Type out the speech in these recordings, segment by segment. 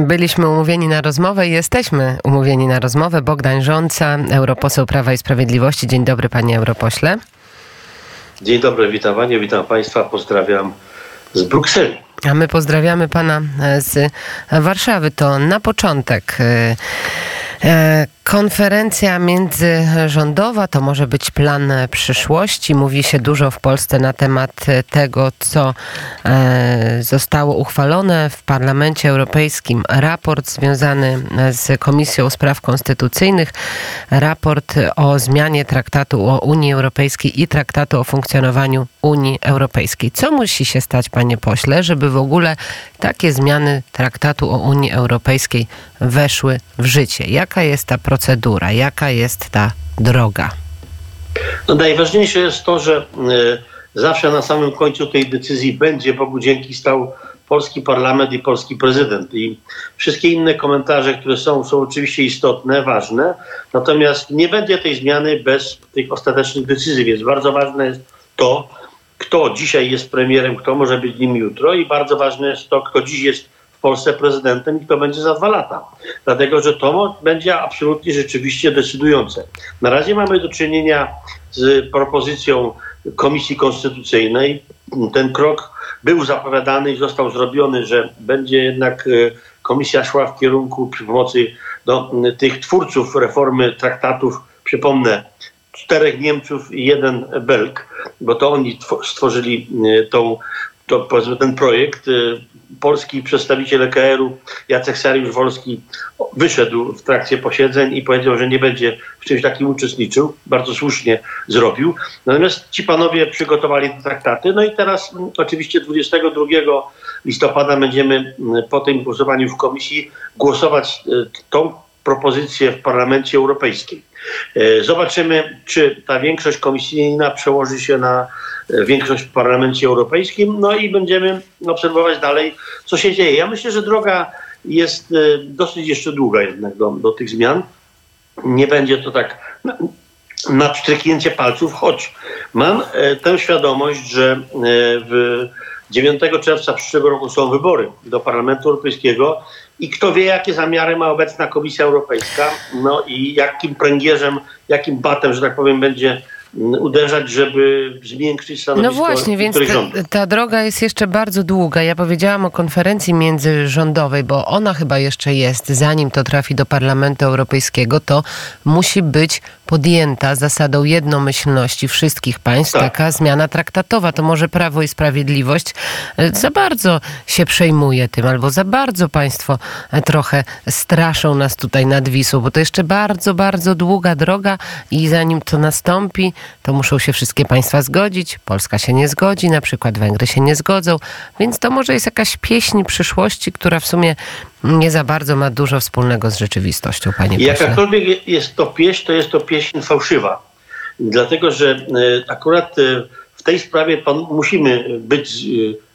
Byliśmy umówieni na rozmowę i jesteśmy umówieni na rozmowę. Bogdan Rząca, europoseł Prawa i Sprawiedliwości. Dzień dobry, panie europośle. Dzień dobry, witam panie, witam państwa, pozdrawiam z Brukseli. A my pozdrawiamy pana z Warszawy. To na początek e, e, Konferencja międzyrządowa to może być plan przyszłości. Mówi się dużo w Polsce na temat tego, co e, zostało uchwalone w Parlamencie Europejskim. Raport związany z Komisją Spraw Konstytucyjnych, raport o zmianie traktatu o Unii Europejskiej i traktatu o funkcjonowaniu Unii Europejskiej. Co musi się stać, panie pośle, żeby w ogóle takie zmiany traktatu o Unii Europejskiej weszły w życie? Jaka jest ta procedura? Jaka jest ta droga? No najważniejsze jest to, że y, zawsze na samym końcu tej decyzji będzie Bogu dzięki stał polski parlament i polski prezydent. I wszystkie inne komentarze, które są, są oczywiście istotne, ważne, natomiast nie będzie tej zmiany bez tych ostatecznych decyzji, więc bardzo ważne jest to, kto dzisiaj jest premierem, kto może być nim jutro i bardzo ważne jest to, kto dziś jest Polsce prezydentem i to będzie za dwa lata. Dlatego, że to będzie absolutnie rzeczywiście decydujące. Na razie mamy do czynienia z propozycją Komisji Konstytucyjnej. Ten krok był zapowiadany i został zrobiony, że będzie jednak e, komisja szła w kierunku przy pomocy do tych twórców reformy traktatów, przypomnę, czterech Niemców i jeden Belg, bo to oni stworzyli e, tą to powiedzmy ten projekt. Y, polski przedstawiciel EKR-u Jacek Sariusz-Wolski wyszedł w trakcie posiedzeń i powiedział, że nie będzie w czymś takim uczestniczył. Bardzo słusznie zrobił. Natomiast ci panowie przygotowali te traktaty. No i teraz oczywiście 22 listopada będziemy po tym głosowaniu w komisji głosować y, tą propozycję w Parlamencie Europejskim. Y, zobaczymy, czy ta większość komisyjna przełoży się na większość w Parlamencie Europejskim, no i będziemy obserwować dalej, co się dzieje. Ja myślę, że droga jest e, dosyć jeszcze długa jednak do, do tych zmian. Nie będzie to tak na, na palców, choć mam e, tę świadomość, że e, w 9 czerwca przyszłego roku są wybory do Parlamentu Europejskiego. I kto wie, jakie zamiary ma obecna Komisja Europejska, no i jakim pręgierzem, jakim batem, że tak powiem, będzie uderzać, żeby zmiękczyć stanowisko No właśnie, więc ta, ta, droga jest jeszcze bardzo długa. Ja powiedziałam o konferencji międzyrządowej, bo ona chyba jeszcze jest, zanim to trafi do Parlamentu Europejskiego, to musi być podjęta zasadą jednomyślności wszystkich państw tak. taka zmiana traktatowa. To może Prawo i Sprawiedliwość e, za bardzo się przejmuje tym, albo za bardzo państwo e, trochę straszą nas tutaj nad Wisłą, bo to jeszcze bardzo, bardzo długa droga i zanim to nastąpi, to muszą się wszystkie państwa zgodzić. Polska się nie zgodzi, na przykład Węgry się nie zgodzą, więc to może jest jakaś pieśń przyszłości, która w sumie nie za bardzo ma dużo wspólnego z rzeczywistością, panie pośle. Jakakolwiek jest to pieśń, to jest to pieśń fałszywa. Dlatego, że e, akurat e, w tej sprawie musimy być e,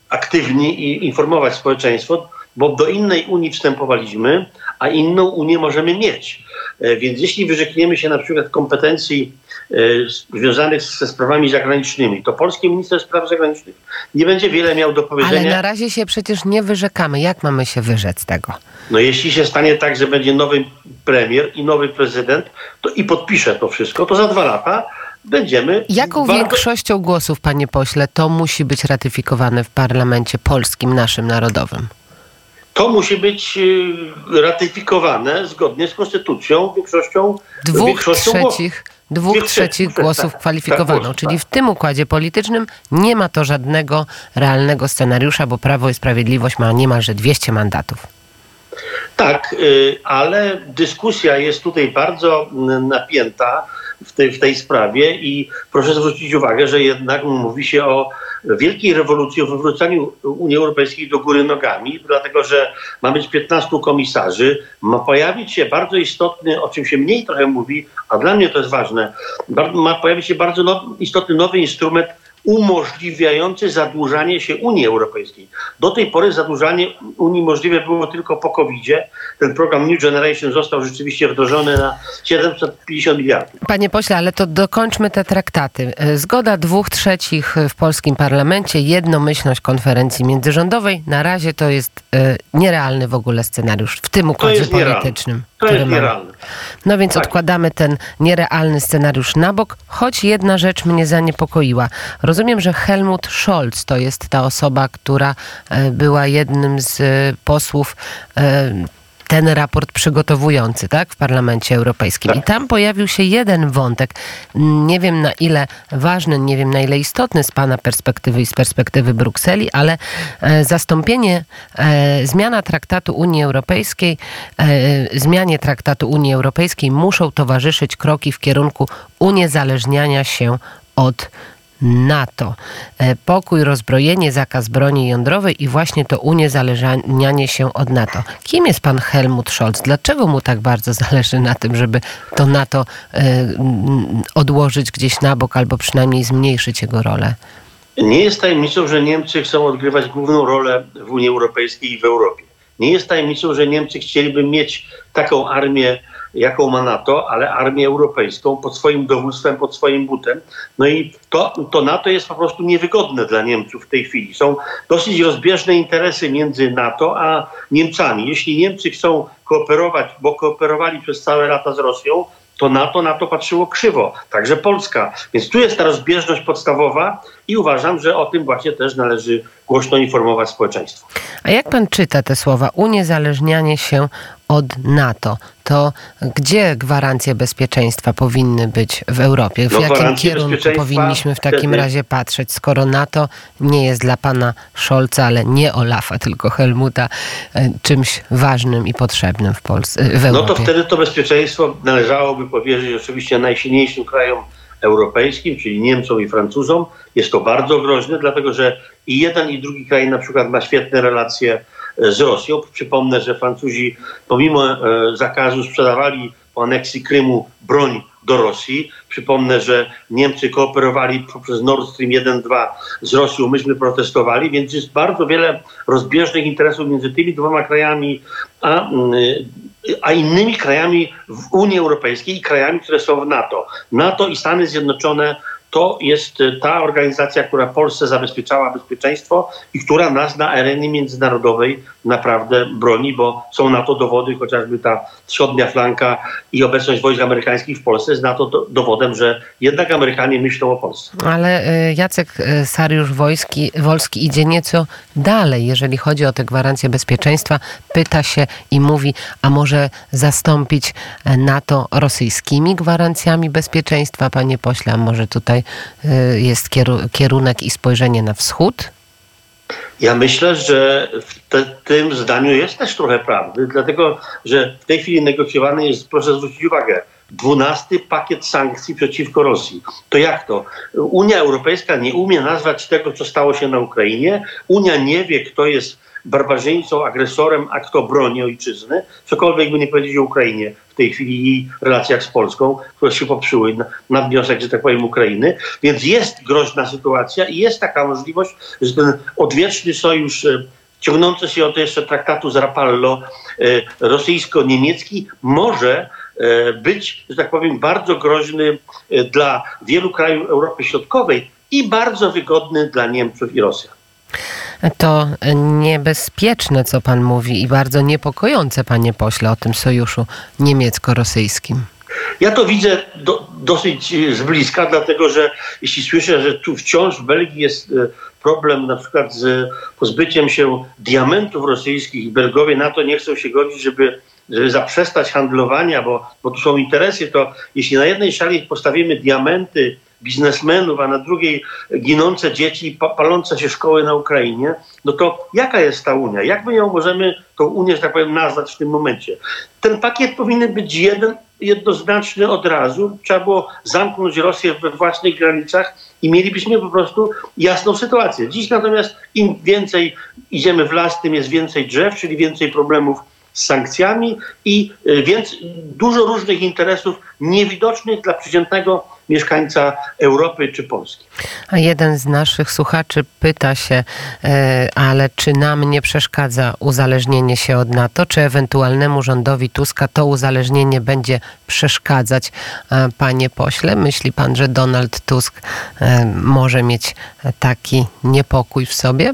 aktywni i informować społeczeństwo, bo do innej Unii wstępowaliśmy, a inną Unię możemy mieć. Więc jeśli wyrzekniemy się na przykład kompetencji związanych ze sprawami zagranicznymi, to polski minister spraw zagranicznych nie będzie wiele miał do powiedzenia. Ale na razie się przecież nie wyrzekamy. Jak mamy się wyrzec tego? No jeśli się stanie tak, że będzie nowy premier i nowy prezydent, to i podpisze to wszystko, to za dwa lata będziemy. Jaką bardzo... większością głosów, panie pośle, to musi być ratyfikowane w parlamencie polskim, naszym narodowym? To musi być y, ratyfikowane zgodnie z konstytucją większością dwóch większością trzecich. Głosów dwóch trzecich głosów tak, kwalifikowano. Tak, czyli w tym układzie politycznym nie ma to żadnego realnego scenariusza, bo Prawo i Sprawiedliwość ma niemalże 200 mandatów. Tak, y, ale dyskusja jest tutaj bardzo napięta w tej, w tej sprawie i proszę zwrócić uwagę, że jednak mówi się o wielkiej rewolucji, o wywróceniu Unii Europejskiej do góry nogami, dlatego że ma być 15 komisarzy, ma pojawić się bardzo istotny, o czym się mniej trochę mówi, a dla mnie to jest ważne, ma pojawić się bardzo istotny nowy instrument umożliwiający zadłużanie się Unii Europejskiej. Do tej pory zadłużanie Unii możliwe było tylko po covid -zie. Ten program New Generation został rzeczywiście wdrożony na 750 miliardów. Panie pośle, ale to dokończmy te traktaty. Zgoda dwóch trzecich w polskim parlamencie, jednomyślność konferencji międzyrządowej. Na razie to jest e, nierealny w ogóle scenariusz w tym układzie politycznym. To jest nierealne. No więc tak. odkładamy ten nierealny scenariusz na bok, choć jedna rzecz mnie zaniepokoiła. Rozumiem, że Helmut Scholz to jest ta osoba, która e, była jednym z e, posłów e, ten raport przygotowujący, tak, w Parlamencie Europejskim. I tam pojawił się jeden wątek, nie wiem na ile ważny, nie wiem na ile istotny z Pana perspektywy i z perspektywy Brukseli, ale zastąpienie, zmiana traktatu Unii Europejskiej, zmianie traktatu Unii Europejskiej muszą towarzyszyć kroki w kierunku uniezależniania się od NATO. E, pokój, rozbrojenie, zakaz broni jądrowej i właśnie to uniezależnianie się od NATO. Kim jest pan Helmut Scholz? Dlaczego mu tak bardzo zależy na tym, żeby to NATO e, odłożyć gdzieś na bok albo przynajmniej zmniejszyć jego rolę? Nie jest tajemnicą, że Niemcy chcą odgrywać główną rolę w Unii Europejskiej i w Europie. Nie jest tajemnicą, że Niemcy chcieliby mieć taką armię jaką ma NATO, ale armię europejską pod swoim dowództwem, pod swoim butem. No i to, to NATO jest po prostu niewygodne dla Niemców w tej chwili. Są dosyć rozbieżne interesy między NATO a Niemcami. Jeśli Niemcy chcą kooperować, bo kooperowali przez całe lata z Rosją, to NATO na to patrzyło krzywo, także Polska. Więc tu jest ta rozbieżność podstawowa i uważam, że o tym właśnie też należy głośno informować społeczeństwo. A jak pan czyta te słowa? Uniezależnianie się od NATO. To gdzie gwarancje bezpieczeństwa powinny być w Europie? W no, jakim kierunku powinniśmy w takim razie patrzeć, skoro NATO nie jest dla pana Scholza, ale nie Olafa, tylko Helmuta, e, czymś ważnym i potrzebnym w Polsce, w Europie? No to wtedy to bezpieczeństwo należałoby powierzyć oczywiście najsilniejszym krajom europejskim, czyli Niemcom i Francuzom. Jest to bardzo groźne, dlatego że i jeden i drugi kraj na przykład ma świetne relacje z Rosją. Przypomnę, że Francuzi pomimo e, zakazu sprzedawali po aneksji Krymu broń do Rosji. Przypomnę, że Niemcy kooperowali poprzez Nord Stream 1-2 z Rosją, myśmy protestowali, więc jest bardzo wiele rozbieżnych interesów między tymi dwoma krajami a, mm, a innymi krajami w Unii Europejskiej i krajami, które są w NATO. NATO i Stany Zjednoczone to jest e, ta organizacja, która Polsce zabezpieczała bezpieczeństwo i która nas na arenie międzynarodowej naprawdę broni, bo są na to dowody, chociażby ta wschodnia flanka i obecność wojsk amerykańskich w Polsce jest na to do, dowodem, że jednak Amerykanie myślą o Polsce. Ale e, Jacek e, Sariusz Wojski, Wolski idzie nieco dalej, jeżeli chodzi o te gwarancje bezpieczeństwa. Pyta się i mówi, a może zastąpić NATO rosyjskimi gwarancjami bezpieczeństwa, panie pośle, a może tutaj Y, jest kierunek i spojrzenie na wschód? Ja myślę, że w te, tym zdaniu jest też trochę prawdy, dlatego że w tej chwili negocjowany jest, proszę zwrócić uwagę, dwunasty pakiet sankcji przeciwko Rosji. To jak to? Unia Europejska nie umie nazwać tego, co stało się na Ukrainie. Unia nie wie, kto jest barbarzyńcą, agresorem, a kto broni ojczyzny. Cokolwiek by nie powiedzieć o Ukrainie w tej chwili i relacjach z Polską, które się popsuły na, na wniosek, że tak powiem, Ukrainy. Więc jest groźna sytuacja i jest taka możliwość, że ten odwieczny sojusz e, ciągnący się od jeszcze traktatu z Rapallo e, rosyjsko-niemiecki może e, być, że tak powiem, bardzo groźny dla wielu krajów Europy Środkowej i bardzo wygodny dla Niemców i Rosjan to niebezpieczne, co pan mówi i bardzo niepokojące, panie pośle, o tym sojuszu niemiecko-rosyjskim. Ja to widzę do, dosyć z bliska, dlatego że jeśli słyszę, że tu wciąż w Belgii jest e, problem na przykład z pozbyciem się diamentów rosyjskich i Belgowie na to nie chcą się godzić, żeby, żeby zaprzestać handlowania, bo, bo tu są interesy, to jeśli na jednej szali postawimy diamenty biznesmenów, a na drugiej ginące dzieci, palące się szkoły na Ukrainie, no to jaka jest ta Unia? Jak my ją możemy, tą Unię, że tak powiem, nazwać w tym momencie? Ten pakiet powinien być jeden, jednoznaczny od razu. Trzeba było zamknąć Rosję we własnych granicach i mielibyśmy po prostu jasną sytuację. Dziś natomiast im więcej idziemy w las, tym jest więcej drzew, czyli więcej problemów z sankcjami i y, więc dużo różnych interesów niewidocznych dla przeciętnego mieszkańca Europy czy Polski. A jeden z naszych słuchaczy pyta się, e, ale czy nam nie przeszkadza uzależnienie się od NATO, czy ewentualnemu rządowi Tuska to uzależnienie będzie przeszkadzać, e, panie pośle? Myśli pan, że Donald Tusk e, może mieć taki niepokój w sobie?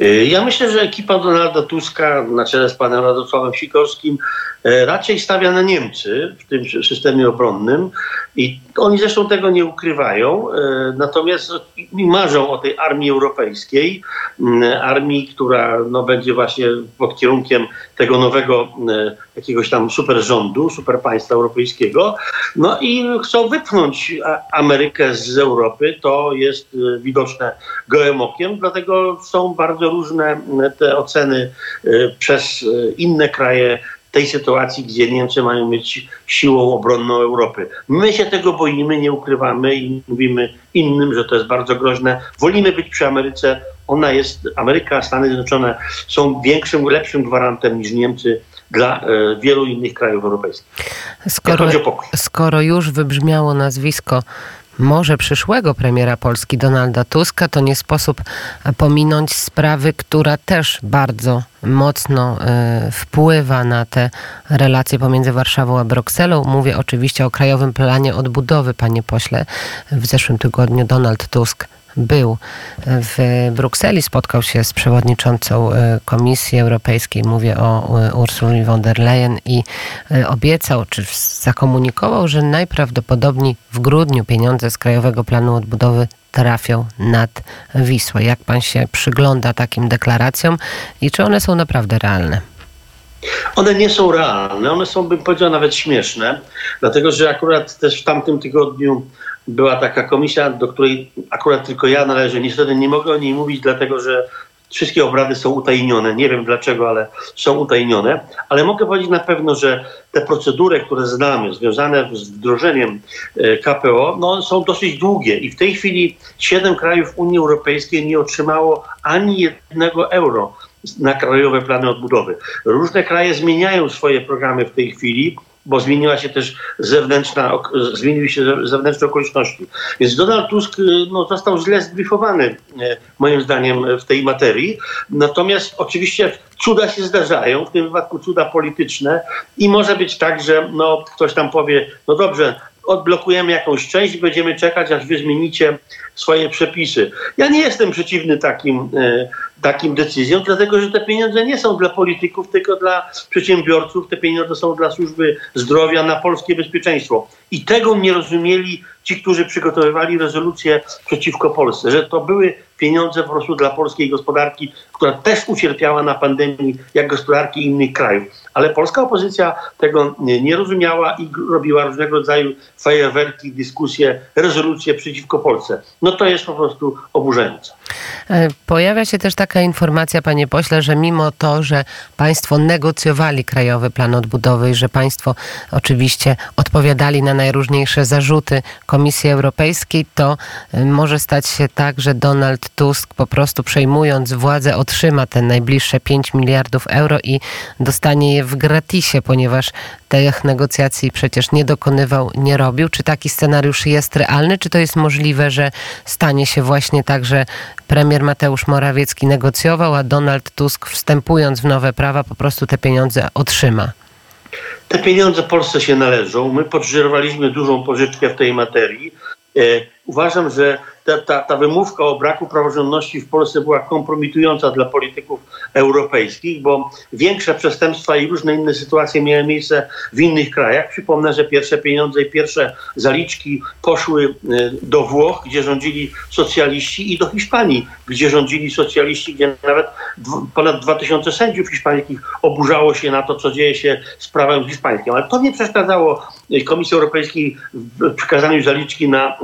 Y, ja myślę, że ekipa Donalda Tuska na czele z panem Radosławem Sikorskim e, raczej stawia na Niemcy w tym systemie obronnym i oni zresztą tego nie ukrywają, e, natomiast marzą o tej armii europejskiej, armii, która no, będzie właśnie pod kierunkiem tego nowego e, jakiegoś tam super rządu, super państwa europejskiego, no i chcą wypchnąć Amerykę z Europy, to jest widoczne gołym okiem, dlatego są bardzo różne te oceny przez inne kraje tej sytuacji, gdzie Niemcy mają mieć siłą obronną Europy. My się tego boimy, nie ukrywamy i mówimy innym, że to jest bardzo groźne. Wolimy być przy Ameryce. Ona jest, Ameryka, Stany Zjednoczone są większym, lepszym gwarantem niż Niemcy dla e, wielu innych krajów europejskich. Skoro, skoro już wybrzmiało nazwisko może przyszłego premiera Polski Donalda Tuska, to nie sposób pominąć sprawy, która też bardzo mocno y, wpływa na te relacje pomiędzy Warszawą a Brukselą. Mówię oczywiście o Krajowym Planie Odbudowy, panie pośle. W zeszłym tygodniu Donald Tusk był w Brukseli, spotkał się z przewodniczącą e, Komisji Europejskiej, mówię o e, Ursuli von der Leyen i e, obiecał, czy zakomunikował, że najprawdopodobniej w grudniu pieniądze z Krajowego Planu Odbudowy trafią nad Wisłę. Jak pan się przygląda takim deklaracjom i czy one są naprawdę realne? One nie są realne, one są, bym powiedział, nawet śmieszne, dlatego że akurat też w tamtym tygodniu była taka komisja, do której akurat tylko ja należę. Niestety nie mogę o niej mówić, dlatego że wszystkie obrady są utajnione. Nie wiem dlaczego, ale są utajnione. Ale mogę powiedzieć na pewno, że te procedury, które znamy, związane z wdrożeniem e, KPO, no, są dosyć długie. I w tej chwili siedem krajów Unii Europejskiej nie otrzymało ani jednego euro na krajowe plany odbudowy. Różne kraje zmieniają swoje programy w tej chwili bo zmieniła się też zewnętrzna, zmieniły się zewnętrzne okoliczności. Więc Donald Tusk y, no, został źle zbriefowany, y, moim zdaniem, w tej materii. Natomiast oczywiście cuda się zdarzają, w tym wypadku cuda polityczne i może być tak, że no, ktoś tam powie, no dobrze, odblokujemy jakąś część będziemy czekać, aż wy zmienicie swoje przepisy. Ja nie jestem przeciwny takim, e, takim decyzjom, dlatego że te pieniądze nie są dla polityków, tylko dla przedsiębiorców. Te pieniądze są dla służby zdrowia, na polskie bezpieczeństwo. I tego nie rozumieli ci, którzy przygotowywali rezolucję przeciwko Polsce, że to były pieniądze po prostu dla polskiej gospodarki, która też ucierpiała na pandemii, jak gospodarki innych krajów. Ale polska opozycja tego nie, rozumiała i robiła różnego rodzaju fajerwerki, dyskusje, rezolucje przeciwko Polsce. No to jest po prostu oburzające. E, pojawia się też taka informacja, panie pośle, że mimo to, że państwo negocjowali Krajowy Plan Odbudowy i że państwo oczywiście odpowiadali na najróżniejsze zarzuty Komisji Europejskiej, to e, może stać się tak, że Donald Tusk po prostu przejmując władzę otrzyma te najbliższe 5 miliardów euro i dostanie je w gratisie, ponieważ tych negocjacji przecież nie dokonywał, nie robił. Czy taki scenariusz jest realny? Czy to jest możliwe, że stanie się właśnie tak, że premier Mateusz Morawiecki negocjował, a Donald Tusk wstępując w nowe prawa po prostu te pieniądze otrzyma? Te pieniądze Polsce się należą. My podżyrowaliśmy dużą pożyczkę w tej materii. E, uważam, że ta, ta, ta wymówka o braku praworządności w Polsce była kompromitująca dla polityków europejskich, bo większe przestępstwa i różne inne sytuacje miały miejsce w innych krajach. Przypomnę, że pierwsze pieniądze i pierwsze zaliczki poszły e, do Włoch, gdzie rządzili socjaliści i do Hiszpanii, gdzie rządzili socjaliści, gdzie nawet ponad 2000 sędziów hiszpańskich oburzało się na to, co dzieje się z prawem hiszpańskim. Ale to nie przeszkadzało Komisji Europejskiej w przekazaniu zaliczki na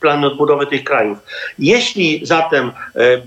plany odbudowy tych krajów. Jeśli zatem e,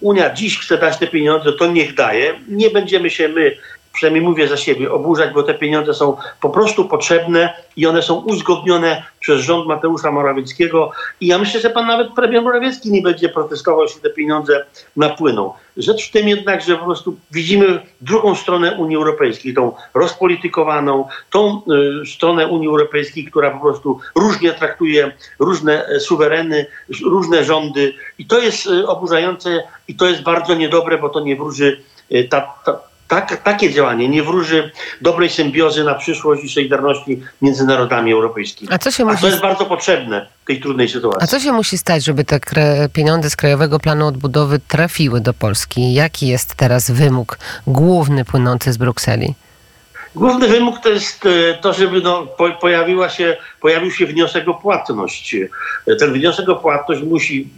Unia dziś chce dać te pieniądze, to niech daje. Nie będziemy się my przynajmniej mówię za siebie, oburzać, bo te pieniądze są po prostu potrzebne i one są uzgodnione przez rząd Mateusza Morawieckiego. I ja myślę, że pan nawet premier Morawiecki nie będzie protestował, jeśli te pieniądze napłyną. Rzecz w tym jednak, że po prostu widzimy drugą stronę Unii Europejskiej, tą rozpolitykowaną, tą y, stronę Unii Europejskiej, która po prostu różnie traktuje różne e, suwereny, różne rządy. I to jest y, oburzające i to jest bardzo niedobre, bo to nie wróży y, ta, ta tak, takie działanie nie wróży dobrej symbiozy na przyszłość i solidarności między narodami europejskimi. A, co się musi... A to jest bardzo potrzebne w tej trudnej sytuacji. A co się musi stać, żeby te pieniądze z Krajowego Planu Odbudowy trafiły do Polski? Jaki jest teraz wymóg główny płynący z Brukseli? Główny wymóg to jest e, to, żeby no, pojawiła się, pojawił się wniosek o płatność. Ten wniosek o płatność musi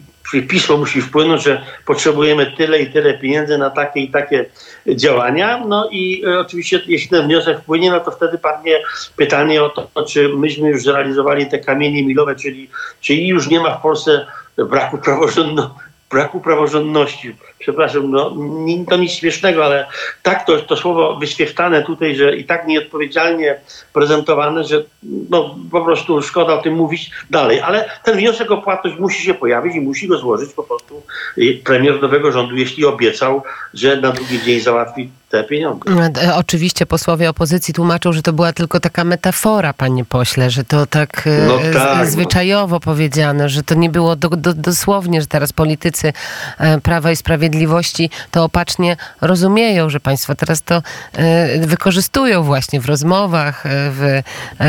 pismo musi wpłynąć, że potrzebujemy tyle i tyle pieniędzy na takie i takie działania. No i e, oczywiście, jeśli ten wniosek wpłynie, no to wtedy padnie pytanie o to, czy myśmy już zrealizowali te kamienie milowe, czyli, czyli już nie ma w Polsce braku praworządności braku praworządności. Przepraszam, no, to nic śmiesznego, ale tak to, to słowo wyświechtane tutaj, że i tak nieodpowiedzialnie prezentowane, że no, po prostu szkoda o tym mówić dalej. Ale ten wniosek o płatność musi się pojawić i musi go złożyć po prostu premier nowego rządu, jeśli obiecał, że na drugi dzień załatwi te pieniądze. E, oczywiście posłowie opozycji tłumaczą, że to była tylko taka metafora, panie pośle, że to tak, e, no tak no. zwyczajowo no. powiedziane, że to nie było do, do, dosłownie, że teraz politycy e, Prawa i Sprawiedliwości to opacznie rozumieją, że państwo teraz to wykorzystują właśnie w rozmowach, w,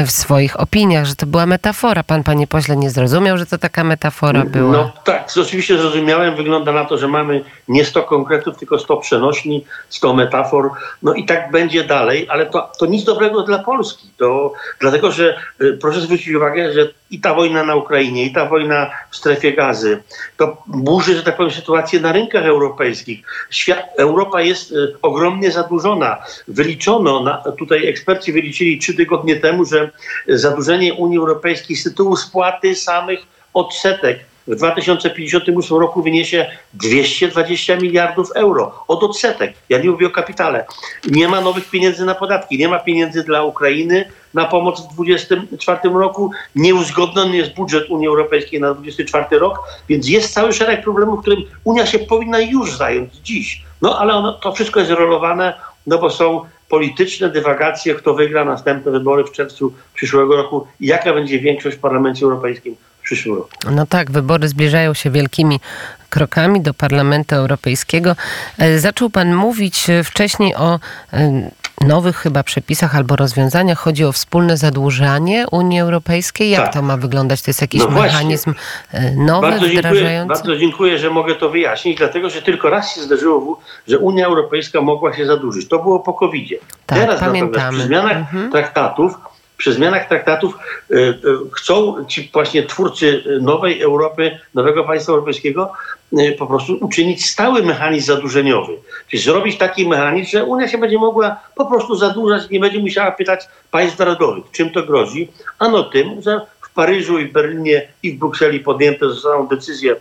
w swoich opiniach, że to była metafora. Pan, panie pośle, nie zrozumiał, że to taka metafora była? No tak, oczywiście zrozumiałem. Wygląda na to, że mamy nie 100 konkretów, tylko 100 przenośni, 100 metafor no i tak będzie dalej, ale to, to nic dobrego dla Polski. To, dlatego, że y, proszę zwrócić uwagę, że i ta wojna na Ukrainie, i ta wojna w strefie gazy, to burzy, że tak powiem, sytuację na rynkach europejskich. Świat, Europa jest y, ogromnie zadłużona. Wyliczono, na, tutaj eksperci wyliczyli trzy tygodnie temu, że zadłużenie Unii Europejskiej z tytułu spłaty samych odsetek w 2058 roku wyniesie 220 miliardów euro od odsetek. Ja nie mówię o kapitale. Nie ma nowych pieniędzy na podatki, nie ma pieniędzy dla Ukrainy na pomoc w 2024 roku. Nieuzgodniony jest budżet Unii Europejskiej na 2024 rok, więc jest cały szereg problemów, którym Unia się powinna już zająć dziś. No ale ono, to wszystko jest rolowane, no bo są polityczne dywagacje, kto wygra następne wybory w czerwcu przyszłego roku i jaka będzie większość w Parlamencie Europejskim No tak, wybory zbliżają się wielkimi krokami do Parlamentu Europejskiego. E, zaczął Pan mówić e, wcześniej o e, nowych chyba przepisach albo rozwiązaniach. Chodzi o wspólne zadłużanie Unii Europejskiej. Jak tak. to ma wyglądać? To jest jakiś no mechanizm nowy, bardzo wdrażający? Dziękuję, bardzo dziękuję, że mogę to wyjaśnić, dlatego że tylko raz się zdarzyło, że Unia Europejska mogła się zadłużyć. To było po covid Tak, Teraz pamiętamy. przy zmianach mhm. traktatów przy zmianach traktatów y, y, chcą ci właśnie twórcy nowej Europy, nowego państwa europejskiego y, po prostu uczynić stały mechanizm zadłużeniowy. Czyli zrobić taki mechanizm, że Unia się będzie mogła po prostu zadłużać, nie będzie musiała pytać państw narodowych, czym to grozi. Ano tym, że Paryżu i w Berlinie i w Brukseli podjęte zostaną decyzje,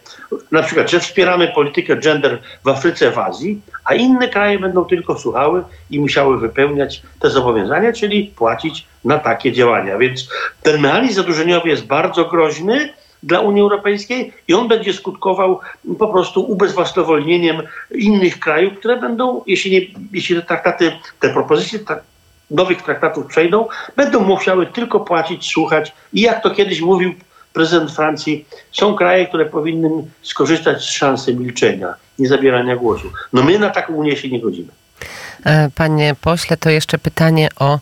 na przykład, że wspieramy politykę gender w Afryce, w Azji, a inne kraje będą tylko słuchały i musiały wypełniać te zobowiązania, czyli płacić na takie działania. Więc ten mechanizm zadłużeniowy jest bardzo groźny dla Unii Europejskiej i on będzie skutkował po prostu ubezwłasnowolnieniem innych krajów, które będą, jeśli, nie, jeśli te traktaty, te propozycje nowych traktatów przejdą, będą musiały tylko płacić, słuchać i jak to kiedyś mówił prezydent Francji, są kraje, które powinny skorzystać z szansy milczenia, nie zabierania głosu. No my na taką Unię się nie godzimy. E, panie pośle, to jeszcze pytanie o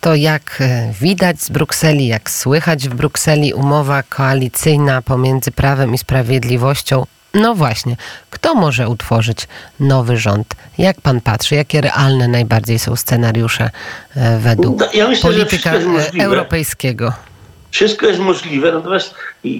to, jak e, widać z Brukseli, jak słychać w Brukseli umowa koalicyjna pomiędzy Prawem i Sprawiedliwością no właśnie, kto może utworzyć nowy rząd? Jak pan patrzy, jakie realne najbardziej są scenariusze e, według no, ja myślę, polityka e, europejskiego? Wszystko jest możliwe, natomiast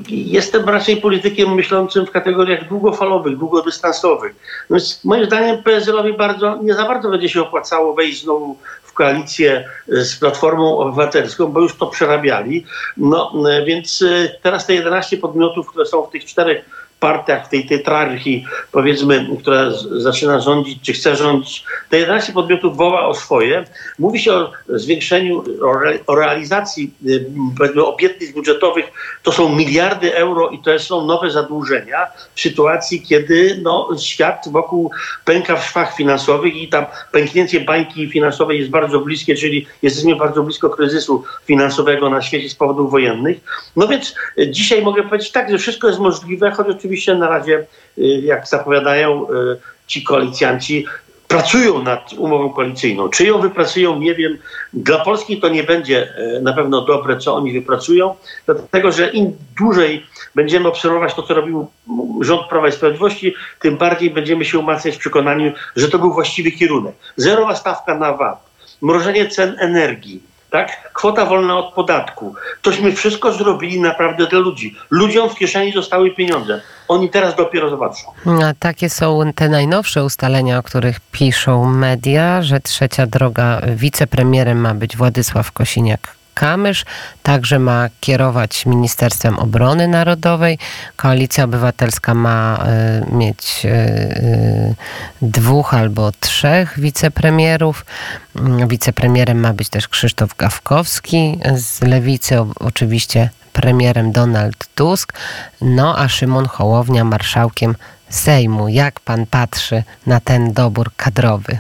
jestem raczej politykiem myślącym w kategoriach długofalowych, długodystansowych. Więc moim zdaniem PSL-owi bardzo, nie za bardzo będzie się opłacało wejść znowu w koalicję e, z Platformą Obywatelską, bo już to przerabiali. No, więc teraz te 11 podmiotów, które są w tych czterech partiach, tej tetrarchii, powiedzmy, która zaczyna rządzić, czy chce rządzić, te 11 podmiotów woła o swoje. Mówi się o zwiększeniu, o, re, o realizacji y, obietnic budżetowych. To są miliardy euro i to są nowe zadłużenia w sytuacji, kiedy no, świat wokół pęka w szwach finansowych i tam pęknięcie bańki finansowej jest bardzo bliskie, czyli jesteśmy bardzo blisko kryzysu finansowego na świecie z powodów wojennych. No więc y, dzisiaj mogę powiedzieć tak, że wszystko jest możliwe, choć oczywiście na razie, y, jak zapowiadają ci koalicjanci, pracują nad umową koalicyjną. Czy ją wypracują, nie wiem. Dla Polski to nie będzie e, na pewno dobre, co oni wypracują, dlatego że im dłużej będziemy obserwować to, co robił rząd Prawa i Sprawiedliwości, tym bardziej będziemy się umacniać w przekonaniu, że to był właściwy kierunek. Zerowa stawka na VAT, mrożenie cen energii, tak? Kwota wolna od podatku. Tośmy wszystko zrobili naprawdę dla ludzi. Ludziom w kieszeni zostały pieniądze. Oni teraz dopiero zobaczą. A takie są te najnowsze ustalenia, o których piszą media, że trzecia droga wicepremierem ma być Władysław Kosiniak Kamysz także ma kierować Ministerstwem Obrony Narodowej. Koalicja Obywatelska ma y, mieć y, y, dwóch albo trzech wicepremierów. Mm, wicepremierem ma być też Krzysztof Gawkowski z Lewicy, oczywiście premierem Donald Tusk, no a Szymon Hołownia marszałkiem Sejmu. Jak pan patrzy na ten dobór kadrowy?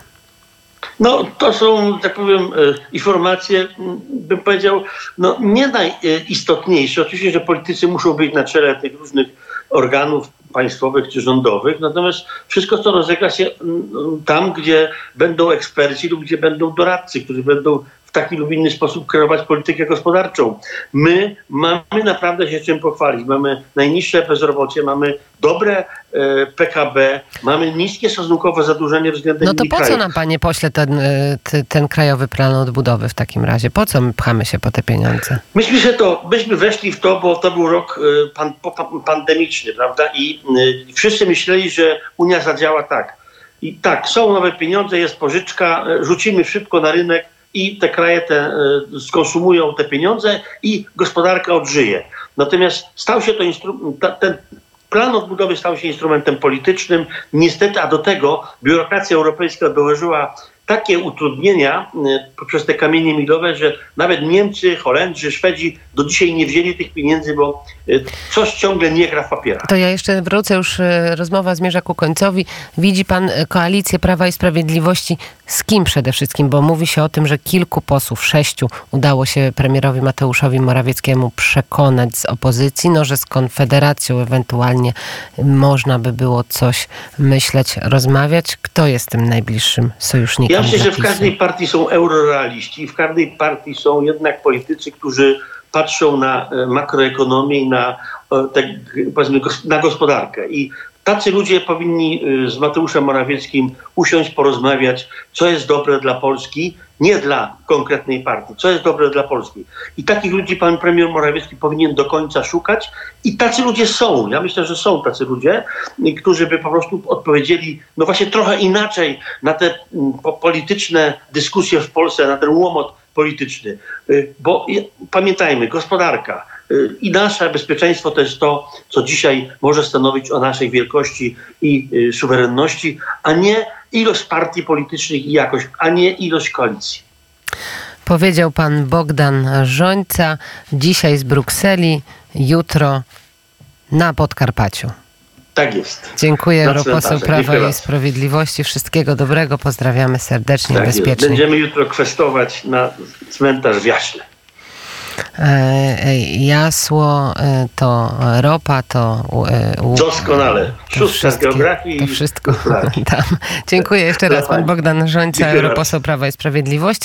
No, to są, tak powiem, e, informacje, bym powiedział, no, nie najistotniejsze. Oczywiście, że politycy muszą być na czele tych różnych organów państwowych czy rządowych, natomiast wszystko, co rozegra się tam, gdzie będą eksperci lub gdzie będą doradcy, którzy będą w taki lub inny sposób kreować politykę gospodarczą. My mamy naprawdę się czym pochwalić. Mamy najniższe bezrobocie, mamy dobre e, PKB, mamy niskie stosunkowo zadłużenie względem No to po krajów. co nam, panie pośle, ten, e, ten krajowy plan odbudowy w takim razie? Po co my pchamy się po te pieniądze? Myśmy się to, myśmy weszli w to, bo to był rok e, pan, pandemiczny, prawda? I wszyscy myśleli, że Unia zadziała tak. I tak, są nowe pieniądze, jest pożyczka, rzucimy szybko na rynek, i te kraje te, e, skonsumują te pieniądze i gospodarka odżyje. Natomiast stał się to ten plan odbudowy stał się instrumentem politycznym. Niestety, a do tego biurokracja europejska dołożyła takie utrudnienia y, poprzez te kamienie milowe, że nawet Niemcy, Holendrzy, Szwedzi do dzisiaj nie wzięli tych pieniędzy, bo y, coś ciągle nie gra w papierach. To ja jeszcze wrócę, już y, rozmowa zmierza ku końcowi. Widzi pan koalicję Prawa i Sprawiedliwości z kim przede wszystkim? Bo mówi się o tym, że kilku posłów, sześciu, udało się premierowi Mateuszowi Morawieckiemu przekonać z opozycji, no że z Konfederacją ewentualnie można by było coś myśleć, rozmawiać. Kto jest tym najbliższym sojusznikiem? Ja myślę, że w każdej partii są eurorealiści, w każdej partii są jednak politycy, którzy patrzą na e, makroekonomię i na, tak, powiedzmy, na gospodarkę. I tacy ludzie powinni e, z Mateuszem Morawieckim usiąść, porozmawiać, co jest dobre dla Polski, nie dla konkretnej partii, co jest dobre dla Polski. I takich ludzi pan premier Morawiecki powinien do końca szukać i tacy ludzie są. Ja myślę, że są tacy ludzie, którzy by po prostu odpowiedzieli, no właśnie trochę inaczej na te mm, polityczne dyskusje w Polsce, na ten łomot polityczny. Y, bo pamiętajmy, gospodarka, i nasze bezpieczeństwo to jest to, co dzisiaj może stanowić o naszej wielkości i y, suwerenności, a nie ilość partii politycznych i jakość, a nie ilość koalicji. Powiedział pan Bogdan Żońca, dzisiaj z Brukseli, jutro na Podkarpaciu. Tak jest. Dziękuję, europoseł Prawa i Sprawiedliwości. Wszystkiego dobrego, pozdrawiamy serdecznie, tak bezpiecznie. Jest. Będziemy jutro kwestować na cmentarz w Jaśle. E, jasło, e, to ropa, to... E, Doskonale. Szóstka z geografii. To wszystko tam. Dziękuję jeszcze raz. Pan Bogdan Żońca, europoseł Prawa i Sprawiedliwości.